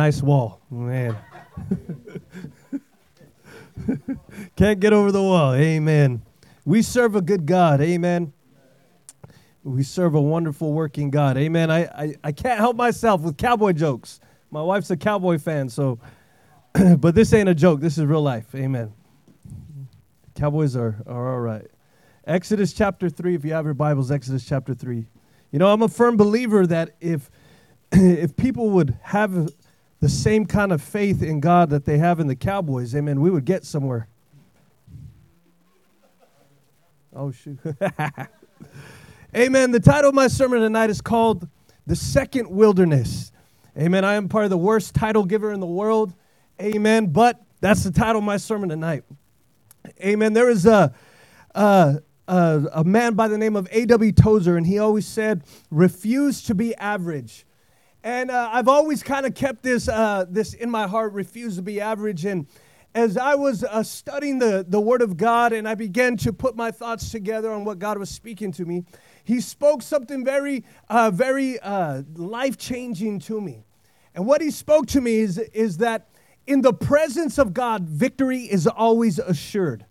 Nice wall, man. Can't get over the wall. Amen. We serve a good God. Amen. We serve a wonderful working God. Amen. I, I, I can't help myself with cowboy jokes. My wife's a cowboy fan, so, but this ain't a joke. This is real life. Amen. Cowboys are, are all right. Exodus chapter 3, if you have your Bibles, Exodus chapter 3. You know, I'm a firm believer that if, if people would have the same kind of faith in God that they have in the Cowboys, amen, we would get somewhere. Oh, shoot. amen. The title of my sermon tonight is called The Second Wilderness. Amen. I am part of the worst title giver in the world. Amen. But that's the title of my sermon tonight. Amen. There is a, a, a, a man by the name of A.W. Tozer, and he always said, refuse to be average. And uh, I've always kind of kept this, uh, this in my heart, refuse to be average. And as I was uh, studying the, the Word of God and I began to put my thoughts together on what God was speaking to me, He spoke something very, uh, very uh, life changing to me. And what He spoke to me is, is that in the presence of God, victory is always assured.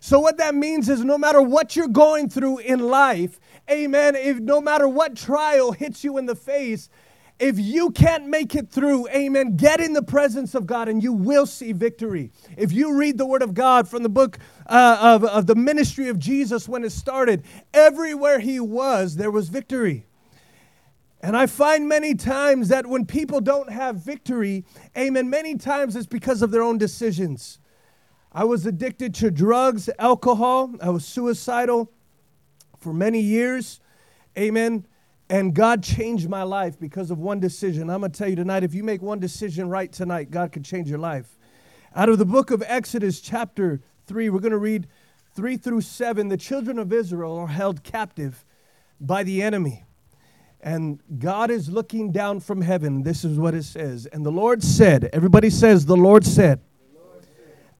So, what that means is no matter what you're going through in life, amen, if no matter what trial hits you in the face, if you can't make it through, amen, get in the presence of God and you will see victory. If you read the Word of God from the book uh, of, of the ministry of Jesus when it started, everywhere he was, there was victory. And I find many times that when people don't have victory, amen, many times it's because of their own decisions. I was addicted to drugs, alcohol, I was suicidal for many years, amen. And God changed my life because of one decision. I'm going to tell you tonight if you make one decision right tonight, God can change your life. Out of the book of Exodus, chapter 3, we're going to read 3 through 7. The children of Israel are held captive by the enemy. And God is looking down from heaven. This is what it says. And the Lord said, everybody says, the Lord said,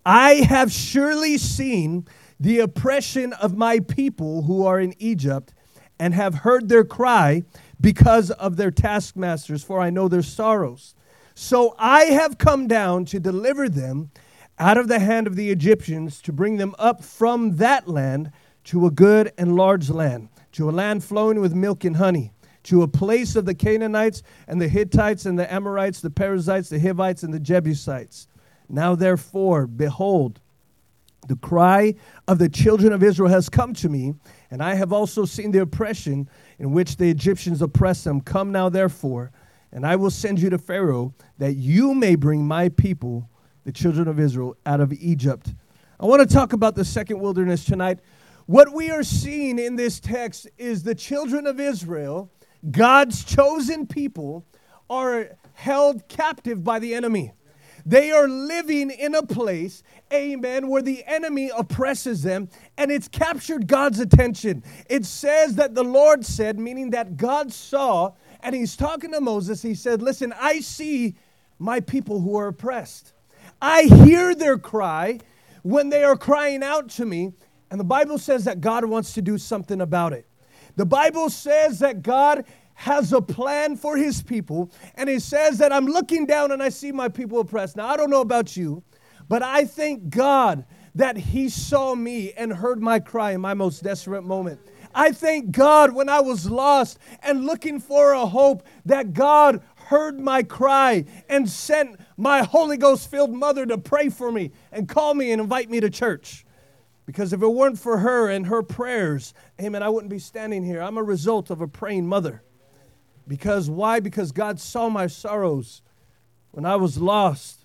I have surely seen the oppression of my people who are in Egypt and have heard their cry because of their taskmasters, for I know their sorrows. So I have come down to deliver them out of the hand of the Egyptians, to bring them up from that land to a good and large land, to a land flowing with milk and honey, to a place of the Canaanites and the Hittites and the Amorites, the Perizzites, the Hivites, and the Jebusites. Now, therefore, behold, the cry of the children of Israel has come to me, and I have also seen the oppression in which the Egyptians oppress them. Come now, therefore, and I will send you to Pharaoh, that you may bring my people, the children of Israel, out of Egypt. I want to talk about the second wilderness tonight. What we are seeing in this text is the children of Israel, God's chosen people, are held captive by the enemy. They are living in a place, amen, where the enemy oppresses them and it's captured God's attention. It says that the Lord said, meaning that God saw, and he's talking to Moses, he said, Listen, I see my people who are oppressed. I hear their cry when they are crying out to me. And the Bible says that God wants to do something about it. The Bible says that God has a plan for his people. And he says that I'm looking down and I see my people oppressed. Now, I don't know about you, but I thank God that he saw me and heard my cry in my most desperate moment. I thank God when I was lost and looking for a hope that God heard my cry and sent my Holy Ghost filled mother to pray for me and call me and invite me to church. Because if it weren't for her and her prayers, amen, I wouldn't be standing here. I'm a result of a praying mother. Because why? Because God saw my sorrows when I was lost.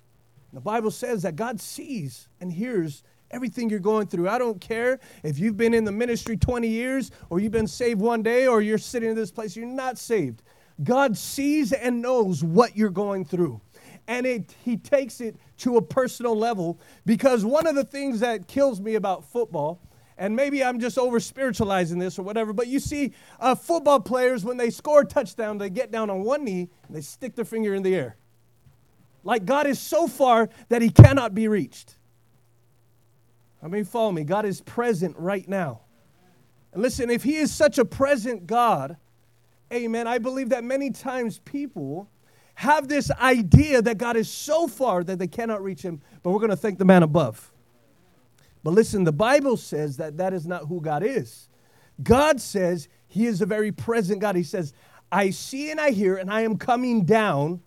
The Bible says that God sees and hears everything you're going through. I don't care if you've been in the ministry 20 years or you've been saved one day or you're sitting in this place, you're not saved. God sees and knows what you're going through. And it, he takes it to a personal level because one of the things that kills me about football and maybe I'm just over spiritualizing this or whatever, but you see uh, football players, when they score a touchdown, they get down on one knee and they stick their finger in the air. Like God is so far that he cannot be reached. I mean, follow me. God is present right now. And listen, if he is such a present God, amen, I believe that many times people have this idea that God is so far that they cannot reach him, but we're going to thank the man above. But listen, the Bible says that that is not who God is. God says he is a very present God. He says, I see and I hear, and I am coming down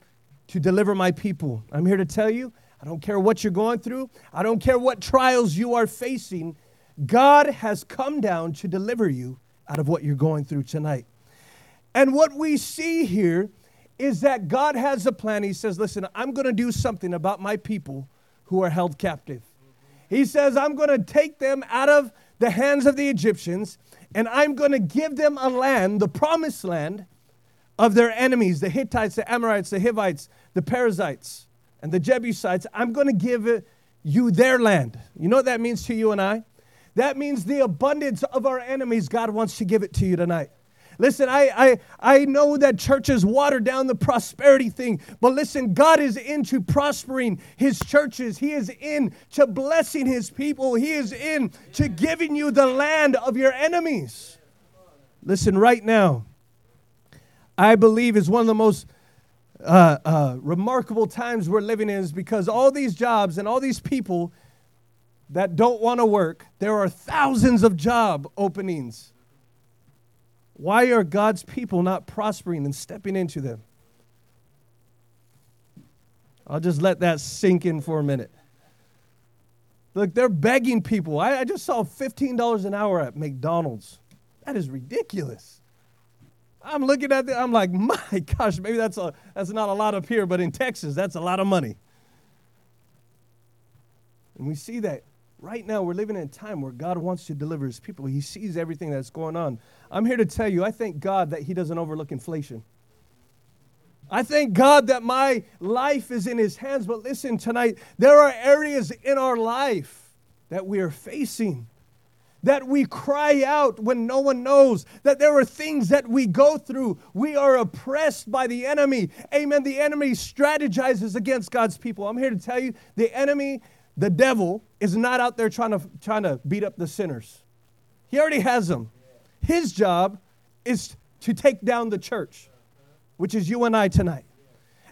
to deliver my people. I'm here to tell you, I don't care what you're going through, I don't care what trials you are facing. God has come down to deliver you out of what you're going through tonight. And what we see here is that God has a plan. He says, Listen, I'm going to do something about my people who are held captive. He says, I'm going to take them out of the hands of the Egyptians and I'm going to give them a land, the promised land of their enemies, the Hittites, the Amorites, the Hivites, the Perizzites, and the Jebusites. I'm going to give you their land. You know what that means to you and I? That means the abundance of our enemies, God wants to give it to you tonight. Listen, I, I, I know that churches water down the prosperity thing, but listen, God is into prospering his churches. He is in to blessing his people. He is in to giving you the land of your enemies. Listen, right now, I believe is one of the most uh, uh, remarkable times we're living in is because all these jobs and all these people that don't want to work, there are thousands of job openings why are God's people not prospering and stepping into them? I'll just let that sink in for a minute. Look, they're begging people. I, I just saw $15 an hour at McDonald's. That is ridiculous. I'm looking at that, I'm like, my gosh, maybe that's, a, that's not a lot up here, but in Texas, that's a lot of money. And we see that right now we're living in a time where God wants to deliver his people. He sees everything that's going on. I'm here to tell you, I thank God that he doesn't overlook inflation. I thank God that my life is in his hands. But listen, tonight, there are areas in our life that we are facing that we cry out when no one knows, that there are things that we go through. We are oppressed by the enemy. Amen. The enemy strategizes against God's people. I'm here to tell you the enemy the devil is not out there trying to, trying to beat up the sinners. He already has them. His job is to take down the church, which is you and I tonight.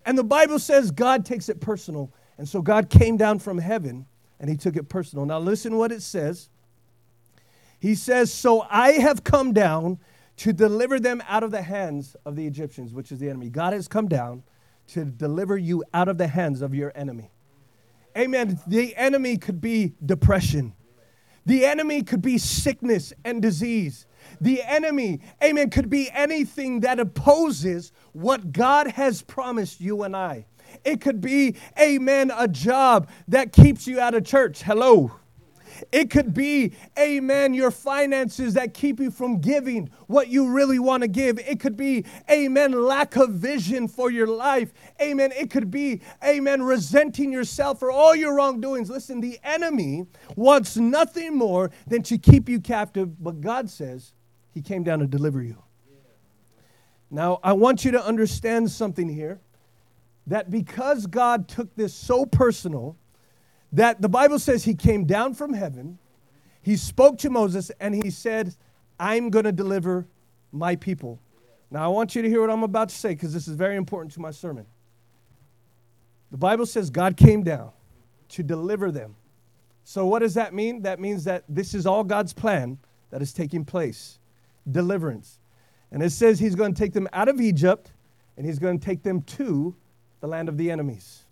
And the Bible says God takes it personal. And so God came down from heaven and he took it personal. Now listen what it says. He says, So I have come down to deliver them out of the hands of the Egyptians, which is the enemy. God has come down to deliver you out of the hands of your enemy. Amen. The enemy could be depression. The enemy could be sickness and disease. The enemy, amen, could be anything that opposes what God has promised you and I. It could be, amen, a job that keeps you out of church. Hello. It could be, amen, your finances that keep you from giving what you really want to give. It could be, amen, lack of vision for your life. Amen. It could be, amen, resenting yourself for all your wrongdoings. Listen, the enemy wants nothing more than to keep you captive, but God says he came down to deliver you. Now, I want you to understand something here that because God took this so personal, that the Bible says he came down from heaven, he spoke to Moses, and he said, I'm going to deliver my people. Now, I want you to hear what I'm about to say because this is very important to my sermon. The Bible says God came down to deliver them. So, what does that mean? That means that this is all God's plan that is taking place deliverance. And it says He's going to take them out of Egypt and He's going to take them to the land of the enemies.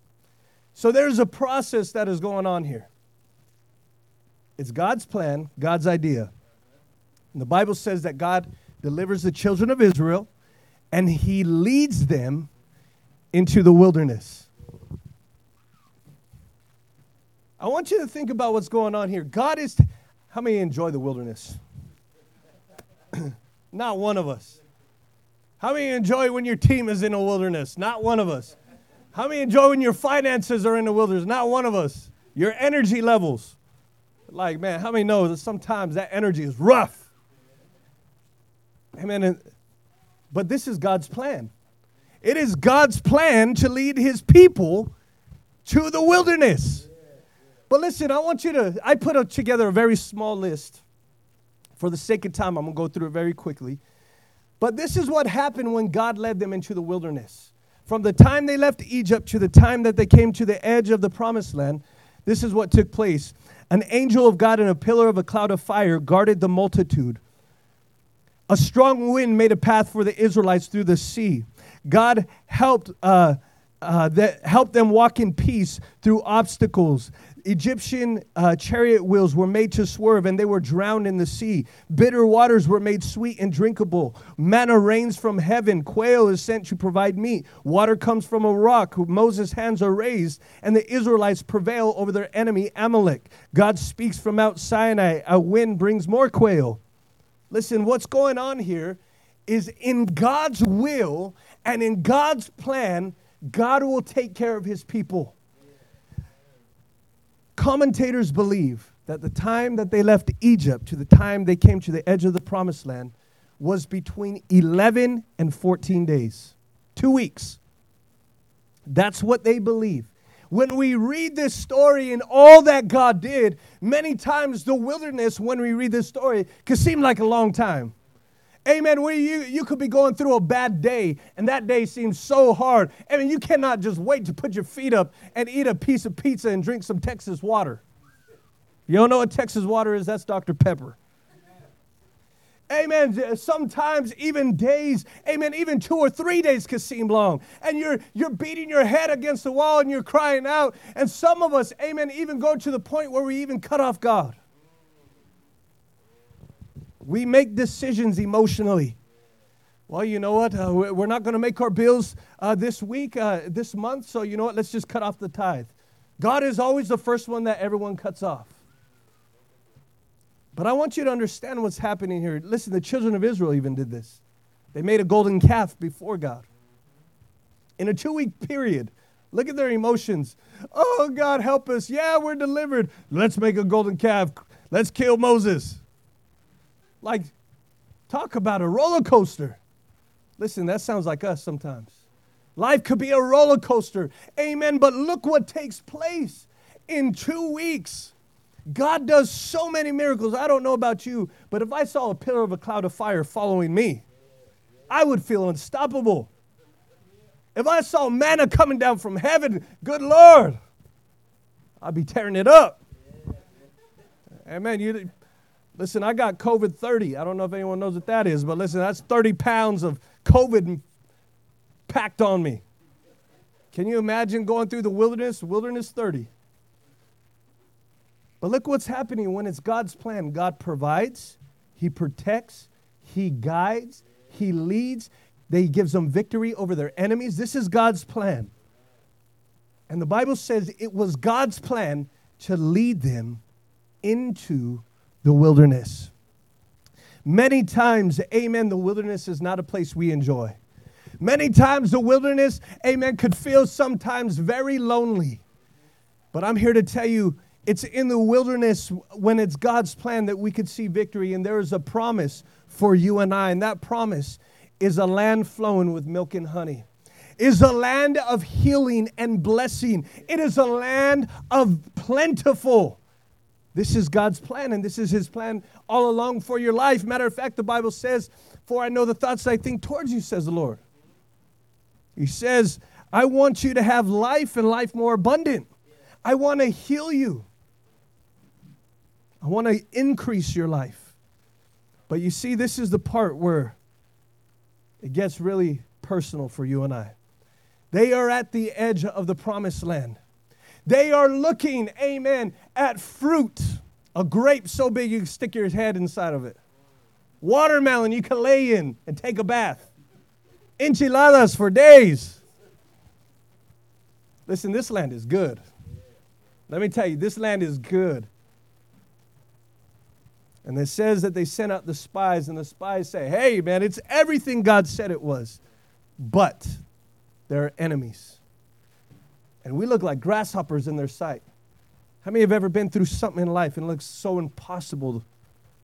So there's a process that is going on here. It's God's plan, God's idea. And the Bible says that God delivers the children of Israel and he leads them into the wilderness. I want you to think about what's going on here. God is, t- how many enjoy the wilderness? Not one of us. How many enjoy when your team is in a wilderness? Not one of us. How many enjoy when your finances are in the wilderness? Not one of us. Your energy levels. Like, man, how many know that sometimes that energy is rough? Amen. But this is God's plan. It is God's plan to lead his people to the wilderness. But listen, I want you to, I put a, together a very small list. For the sake of time, I'm going to go through it very quickly. But this is what happened when God led them into the wilderness. From the time they left Egypt to the time that they came to the edge of the promised land, this is what took place. An angel of God in a pillar of a cloud of fire guarded the multitude. A strong wind made a path for the Israelites through the sea. God helped, uh, uh, that helped them walk in peace through obstacles. Egyptian uh, chariot wheels were made to swerve and they were drowned in the sea. Bitter waters were made sweet and drinkable. Manna rains from heaven. Quail is sent to provide meat. Water comes from a rock. Moses' hands are raised, and the Israelites prevail over their enemy Amalek. God speaks from Mount Sinai. A wind brings more quail. Listen, what's going on here is in God's will and in God's plan, God will take care of his people. Commentators believe that the time that they left Egypt to the time they came to the edge of the promised land was between 11 and 14 days, two weeks. That's what they believe. When we read this story and all that God did, many times the wilderness, when we read this story, can seem like a long time. Amen. Where you, you could be going through a bad day, and that day seems so hard. I mean, you cannot just wait to put your feet up and eat a piece of pizza and drink some Texas water. You don't know what Texas water is? That's Dr. Pepper. Amen. Sometimes even days, amen, even two or three days can seem long. And you're you're beating your head against the wall and you're crying out. And some of us, amen, even go to the point where we even cut off God. We make decisions emotionally. Well, you know what? Uh, we're not going to make our bills uh, this week, uh, this month, so you know what? Let's just cut off the tithe. God is always the first one that everyone cuts off. But I want you to understand what's happening here. Listen, the children of Israel even did this. They made a golden calf before God. In a two week period, look at their emotions. Oh, God, help us. Yeah, we're delivered. Let's make a golden calf. Let's kill Moses. Like, talk about a roller coaster. Listen, that sounds like us sometimes. Life could be a roller coaster. Amen. But look what takes place in two weeks. God does so many miracles. I don't know about you, but if I saw a pillar of a cloud of fire following me, I would feel unstoppable. If I saw manna coming down from heaven, good Lord, I'd be tearing it up. Amen. You, Listen, I got COVID 30. I don't know if anyone knows what that is, but listen, that's 30 pounds of COVID packed on me. Can you imagine going through the wilderness? Wilderness 30. But look what's happening when it's God's plan. God provides, He protects, He guides, He leads. He gives them victory over their enemies. This is God's plan. And the Bible says it was God's plan to lead them into the wilderness. Many times, amen, the wilderness is not a place we enjoy. Many times, the wilderness, amen, could feel sometimes very lonely. But I'm here to tell you, it's in the wilderness when it's God's plan that we could see victory. And there is a promise for you and I. And that promise is a land flowing with milk and honey, is a land of healing and blessing. It is a land of plentiful. This is God's plan, and this is His plan all along for your life. Matter of fact, the Bible says, For I know the thoughts I think towards you, says the Lord. He says, I want you to have life and life more abundant. I want to heal you. I want to increase your life. But you see, this is the part where it gets really personal for you and I. They are at the edge of the promised land. They are looking, amen, at fruit. A grape so big you can stick your head inside of it. Watermelon you can lay in and take a bath. Enchiladas for days. Listen, this land is good. Let me tell you, this land is good. And it says that they sent out the spies, and the spies say, hey, man, it's everything God said it was. But there are enemies and we look like grasshoppers in their sight. How many have ever been through something in life and it looks so impossible?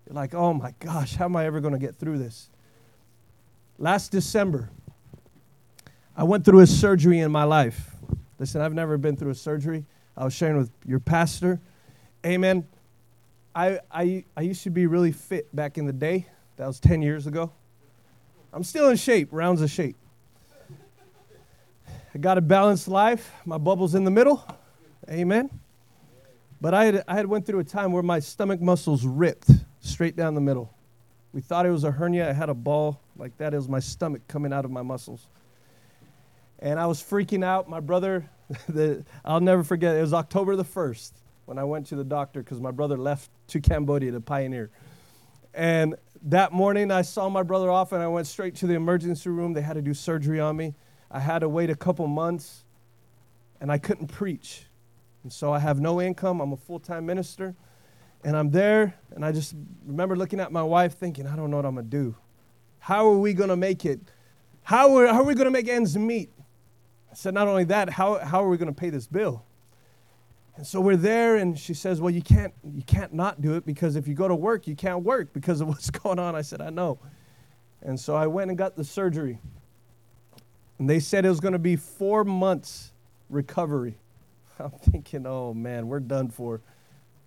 You're like, oh my gosh, how am I ever going to get through this? Last December, I went through a surgery in my life. Listen, I've never been through a surgery. I was sharing with your pastor. Amen. I, I, I used to be really fit back in the day. That was 10 years ago. I'm still in shape, rounds of shape. I got a balanced life. My bubble's in the middle. Amen. But I had, I had went through a time where my stomach muscles ripped straight down the middle. We thought it was a hernia. I had a ball like that. It was my stomach coming out of my muscles. And I was freaking out. My brother, the, I'll never forget, it was October the 1st when I went to the doctor because my brother left to Cambodia to pioneer. And that morning, I saw my brother off and I went straight to the emergency room. They had to do surgery on me. I had to wait a couple months and I couldn't preach. And so I have no income. I'm a full time minister. And I'm there and I just remember looking at my wife thinking, I don't know what I'm going to do. How are we going to make it? How are, how are we going to make ends meet? I said, not only that, how, how are we going to pay this bill? And so we're there, and she says, Well, you can't, you can't not do it because if you go to work, you can't work because of what's going on. I said, I know. And so I went and got the surgery. And they said it was going to be four months recovery. I'm thinking, oh man, we're done for.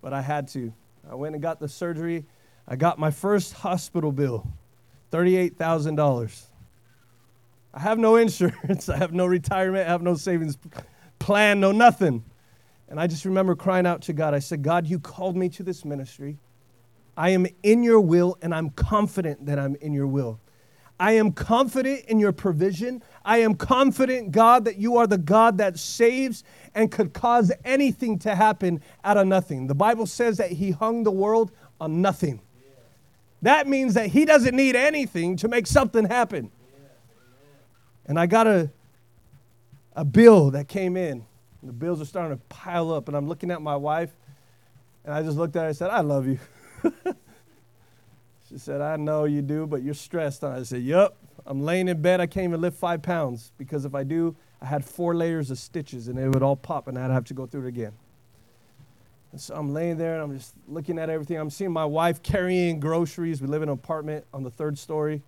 But I had to. I went and got the surgery. I got my first hospital bill $38,000. I have no insurance. I have no retirement. I have no savings plan, no nothing. And I just remember crying out to God. I said, God, you called me to this ministry. I am in your will, and I'm confident that I'm in your will. I am confident in your provision. I am confident, God, that you are the God that saves and could cause anything to happen out of nothing. The Bible says that He hung the world on nothing. That means that He doesn't need anything to make something happen. And I got a, a bill that came in the bills are starting to pile up, and I'm looking at my wife, and I just looked at her and said, I love you. she said, I know you do, but you're stressed. And I said, Yep. I'm laying in bed. I can't even lift five pounds because if I do, I had four layers of stitches and it would all pop and I'd have to go through it again. And so I'm laying there and I'm just looking at everything. I'm seeing my wife carrying groceries. We live in an apartment on the third story,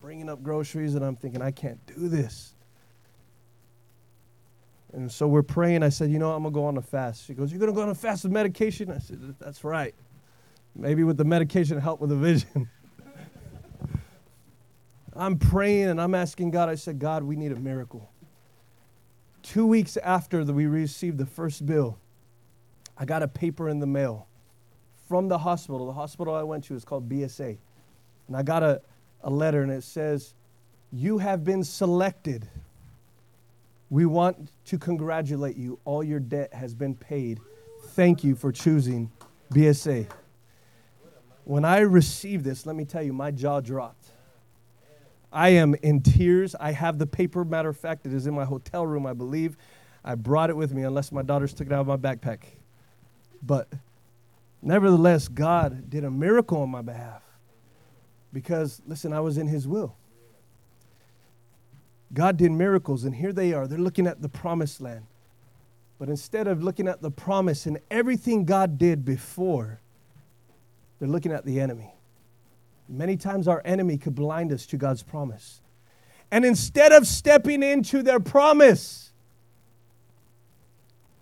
bringing up groceries, and I'm thinking, I can't do this. And so we're praying. I said, You know, I'm going to go on a fast. She goes, You're going to go on a fast with medication? I said, That's right. Maybe with the medication, help with the vision. I'm praying and I'm asking God. I said, God, we need a miracle. Two weeks after the, we received the first bill, I got a paper in the mail from the hospital. The hospital I went to is called BSA. And I got a, a letter and it says, You have been selected we want to congratulate you. All your debt has been paid. Thank you for choosing BSA. When I received this, let me tell you, my jaw dropped. I am in tears. I have the paper. Matter of fact, it is in my hotel room, I believe. I brought it with me, unless my daughters took it out of my backpack. But nevertheless, God did a miracle on my behalf. Because, listen, I was in His will. God did miracles, and here they are. They're looking at the promised land. But instead of looking at the promise and everything God did before, they're looking at the enemy. Many times our enemy could blind us to God's promise. And instead of stepping into their promise,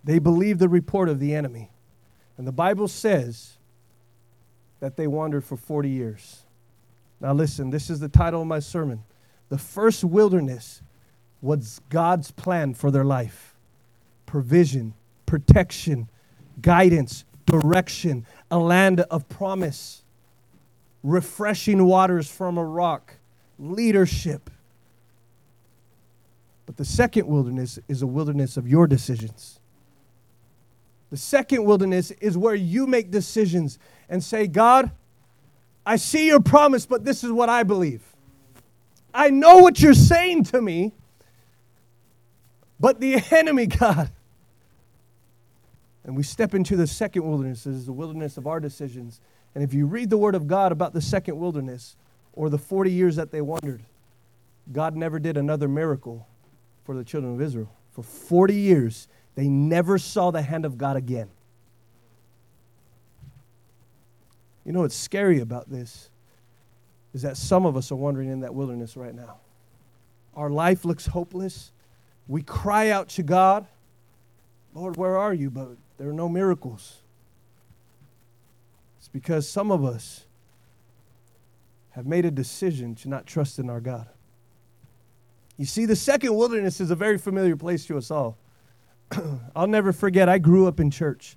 they believe the report of the enemy. And the Bible says that they wandered for 40 years. Now, listen, this is the title of my sermon the first wilderness was God's plan for their life provision, protection, guidance, direction, a land of promise, refreshing waters from a rock, leadership. But the second wilderness is a wilderness of your decisions. The second wilderness is where you make decisions and say, God, I see your promise, but this is what I believe. I know what you're saying to me, but the enemy, God. And we step into the second wilderness, this is the wilderness of our decisions. And if you read the Word of God about the second wilderness or the 40 years that they wandered, God never did another miracle for the children of Israel. For 40 years, they never saw the hand of God again. You know what's scary about this? is that some of us are wandering in that wilderness right now. Our life looks hopeless. We cry out to God, Lord, where are you? But there are no miracles. It's because some of us have made a decision to not trust in our God. You see, the second wilderness is a very familiar place to us all. I'll never forget, I grew up in church.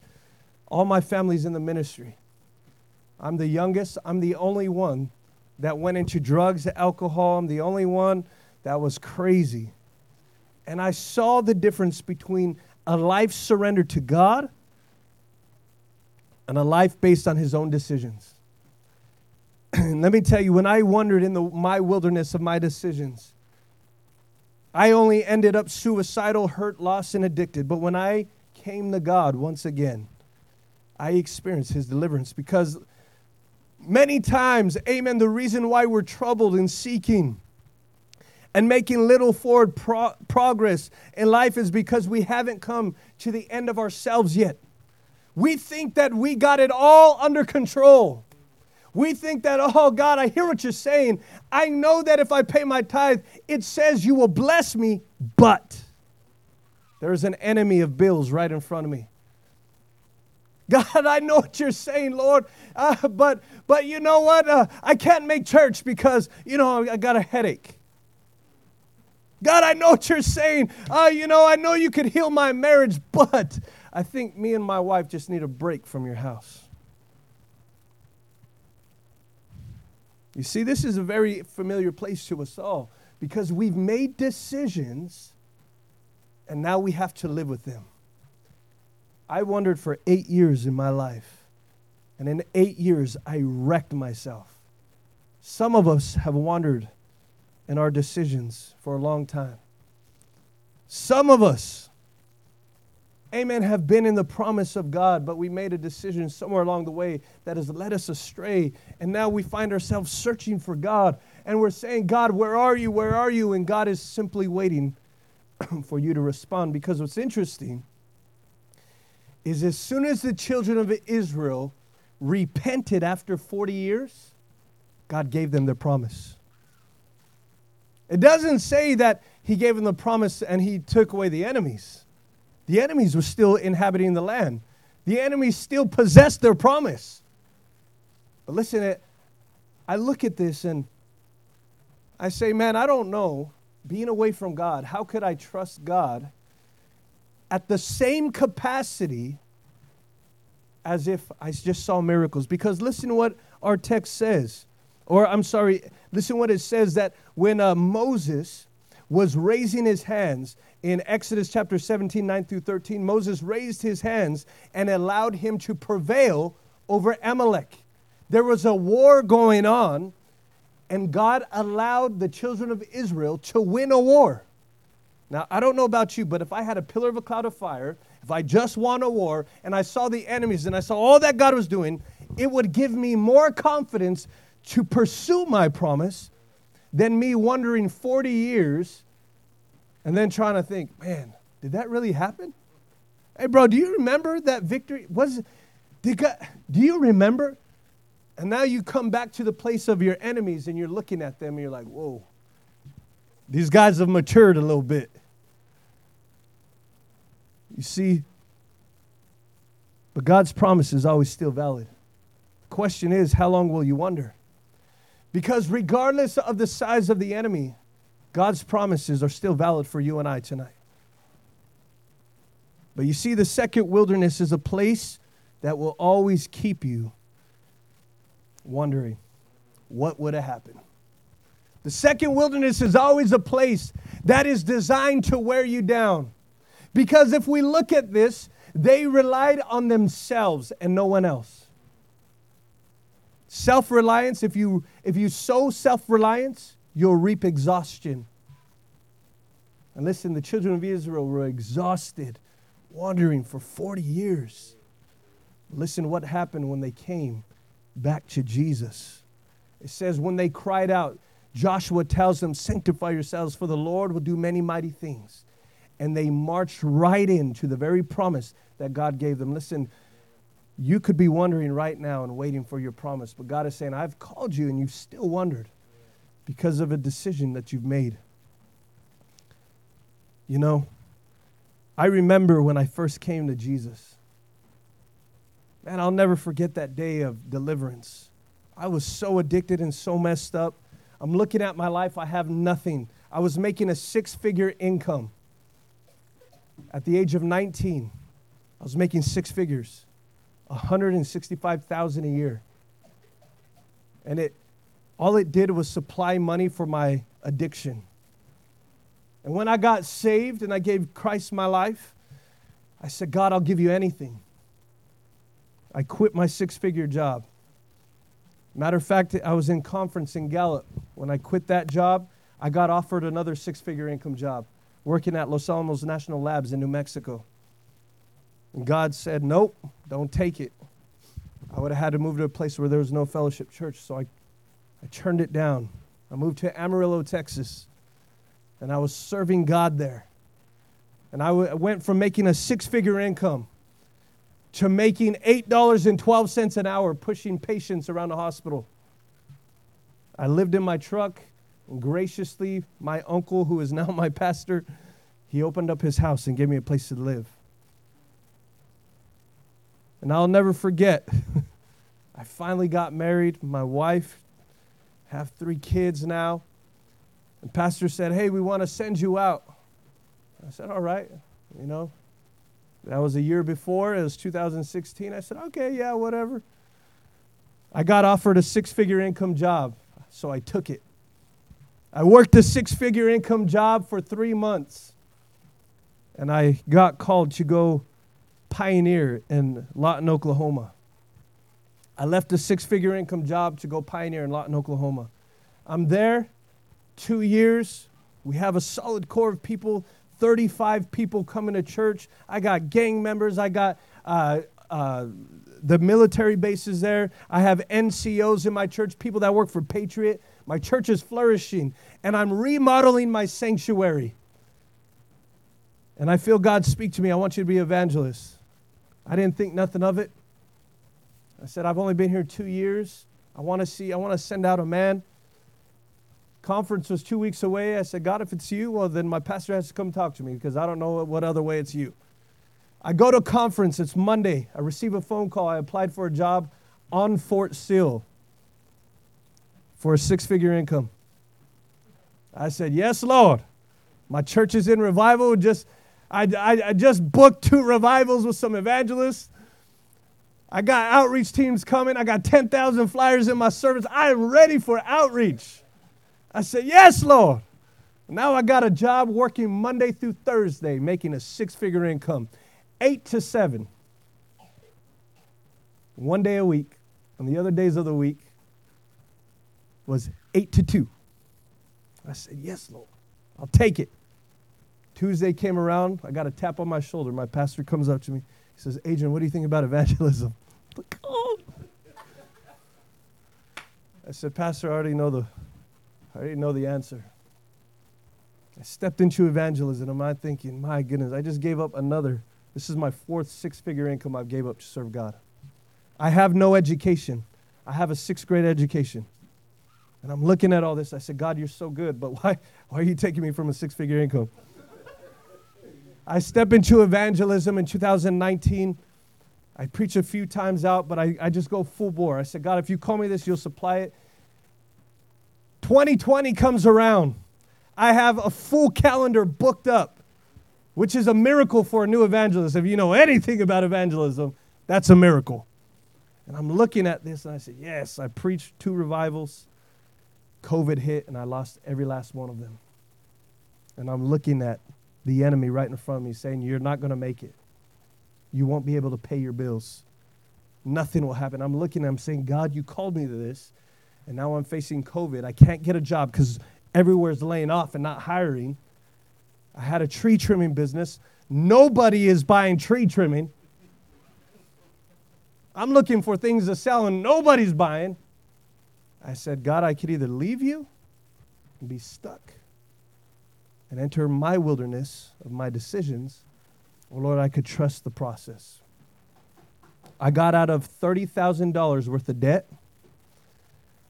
All my family's in the ministry. I'm the youngest, I'm the only one that went into drugs, alcohol. I'm the only one that was crazy. And I saw the difference between a life surrendered to God and a life based on his own decisions. and Let me tell you, when I wandered in the, my wilderness of my decisions, I only ended up suicidal, hurt, lost, and addicted. But when I came to God once again, I experienced his deliverance because many times, amen, the reason why we're troubled and seeking and making little forward pro- progress in life is because we haven't come to the end of ourselves yet. We think that we got it all under control. We think that, oh God, I hear what you're saying. I know that if I pay my tithe, it says you will bless me, but there's an enemy of bills right in front of me. God, I know what you're saying, Lord, uh, but but you know what? Uh, I can't make church because you know I got a headache. God, I know what you're saying. Uh, you know, I know you could heal my marriage, but I think me and my wife just need a break from your house. You see, this is a very familiar place to us all because we've made decisions and now we have to live with them. I wandered for eight years in my life, and in eight years, I wrecked myself. Some of us have wandered in our decisions for a long time. Some of us, amen, have been in the promise of God, but we made a decision somewhere along the way that has led us astray. And now we find ourselves searching for God. And we're saying, God, where are you? Where are you? And God is simply waiting for you to respond. Because what's interesting is as soon as the children of Israel repented after 40 years, God gave them their promise. It doesn't say that he gave them the promise and he took away the enemies. The enemies were still inhabiting the land. The enemies still possessed their promise. But listen, I look at this and I say, man, I don't know, being away from God, how could I trust God at the same capacity as if I just saw miracles? Because listen to what our text says. Or, I'm sorry, listen what it says that when uh, Moses was raising his hands in Exodus chapter 17, 9 through 13, Moses raised his hands and allowed him to prevail over Amalek. There was a war going on, and God allowed the children of Israel to win a war. Now, I don't know about you, but if I had a pillar of a cloud of fire, if I just won a war and I saw the enemies and I saw all that God was doing, it would give me more confidence to pursue my promise than me wondering 40 years and then trying to think, man, did that really happen? Hey, bro, do you remember that victory? Was did God, do you remember? And now you come back to the place of your enemies and you're looking at them and you're like, whoa, these guys have matured a little bit. You see, but God's promise is always still valid. The question is, how long will you wonder? Because regardless of the size of the enemy, God's promises are still valid for you and I tonight. But you see, the second wilderness is a place that will always keep you wondering what would have happened. The second wilderness is always a place that is designed to wear you down. Because if we look at this, they relied on themselves and no one else. Self reliance, if you, if you sow self reliance, you'll reap exhaustion. And listen, the children of Israel were exhausted, wandering for 40 years. Listen what happened when they came back to Jesus. It says, when they cried out, Joshua tells them, Sanctify yourselves, for the Lord will do many mighty things. And they marched right into the very promise that God gave them. Listen, you could be wondering right now and waiting for your promise, but God is saying, I've called you and you've still wondered because of a decision that you've made. You know, I remember when I first came to Jesus. Man, I'll never forget that day of deliverance. I was so addicted and so messed up. I'm looking at my life, I have nothing. I was making a six figure income. At the age of 19, I was making six figures, 165,000 a year. And it all it did was supply money for my addiction. And when I got saved and I gave Christ my life, I said, God, I'll give you anything. I quit my six figure job. Matter of fact, I was in conference in Gallup. When I quit that job, I got offered another six figure income job working at Los Alamos National Labs in New Mexico. And God said, Nope, don't take it. I would have had to move to a place where there was no fellowship church, so I, I turned it down. I moved to Amarillo, Texas, and I was serving God there. And I went from making a six figure income to making $8.12 an hour pushing patients around the hospital. I lived in my truck, and graciously, my uncle, who is now my pastor, he opened up his house and gave me a place to live. And I'll never forget, I finally got married. My wife, have three kids now. And pastor said, Hey, we want to send you out. I said, All right. You know, that was a year before. It was 2016. I said, Okay, yeah, whatever. I got offered a six figure income job, so I took it. I worked a six figure income job for three months. And I got called to go pioneer in Lawton, Oklahoma. I left a six figure income job to go pioneer in Lawton, Oklahoma. I'm there two years. We have a solid core of people 35 people coming to church. I got gang members. I got uh, uh, the military bases there. I have NCOs in my church, people that work for Patriot. My church is flourishing, and I'm remodeling my sanctuary. And I feel God speak to me. I want you to be evangelist. I didn't think nothing of it. I said, I've only been here two years. I want to see, I want to send out a man. Conference was two weeks away. I said, God, if it's you, well, then my pastor has to come talk to me because I don't know what other way it's you. I go to conference. It's Monday. I receive a phone call. I applied for a job on Fort Sill for a six figure income. I said, Yes, Lord. My church is in revival. Just I, I, I just booked two revivals with some evangelists. I got outreach teams coming. I got 10,000 flyers in my service. I am ready for outreach. I said, Yes, Lord. Now I got a job working Monday through Thursday, making a six figure income, eight to seven. One day a week, and the other days of the week was eight to two. I said, Yes, Lord. I'll take it. Tuesday came around. I got a tap on my shoulder. My pastor comes up to me. He says, Adrian, what do you think about evangelism? Like, oh. I said, Pastor, I already know the, I already know the answer. I stepped into evangelism. and I'm thinking, my goodness, I just gave up another. This is my fourth six-figure income I've gave up to serve God. I have no education. I have a sixth grade education. And I'm looking at all this. I said, God, you're so good, but why, why are you taking me from a six-figure income? I step into evangelism in 2019. I preach a few times out, but I, I just go full bore. I said, God, if you call me this, you'll supply it. 2020 comes around. I have a full calendar booked up, which is a miracle for a new evangelist. If you know anything about evangelism, that's a miracle. And I'm looking at this and I said, Yes, I preached two revivals. COVID hit and I lost every last one of them. And I'm looking at the enemy right in front of me saying, You're not going to make it. You won't be able to pay your bills. Nothing will happen. I'm looking, I'm saying, God, you called me to this. And now I'm facing COVID. I can't get a job because everywhere's laying off and not hiring. I had a tree trimming business. Nobody is buying tree trimming. I'm looking for things to sell and nobody's buying. I said, God, I could either leave you and be stuck and enter my wilderness of my decisions, or Lord, I could trust the process. I got out of $30,000 worth of debt.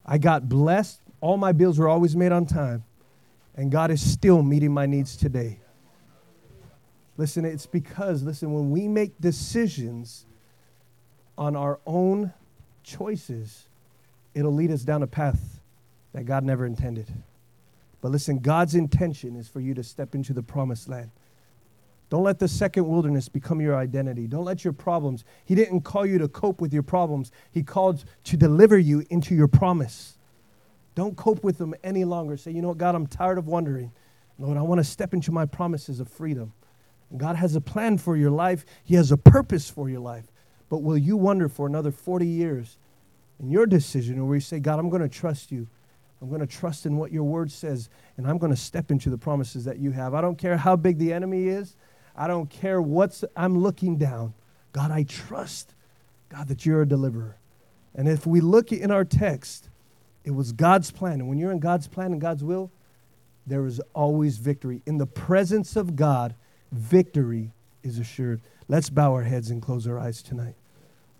I got blessed. All my bills were always made on time. And God is still meeting my needs today. Listen, it's because, listen, when we make decisions on our own choices, it'll lead us down a path that God never intended. But listen, God's intention is for you to step into the promised land. Don't let the second wilderness become your identity. Don't let your problems, He didn't call you to cope with your problems, He called to deliver you into your promise. Don't cope with them any longer. Say, you know what, God, I'm tired of wondering. Lord, I want to step into my promises of freedom. God has a plan for your life, He has a purpose for your life. But will you wonder for another 40 years in your decision where you say, God, I'm going to trust you? I'm going to trust in what your word says, and I'm going to step into the promises that you have. I don't care how big the enemy is. I don't care what's I'm looking down. God, I trust, God, that you're a deliverer. And if we look in our text, it was God's plan. And when you're in God's plan and God's will, there is always victory. In the presence of God, victory is assured. Let's bow our heads and close our eyes tonight.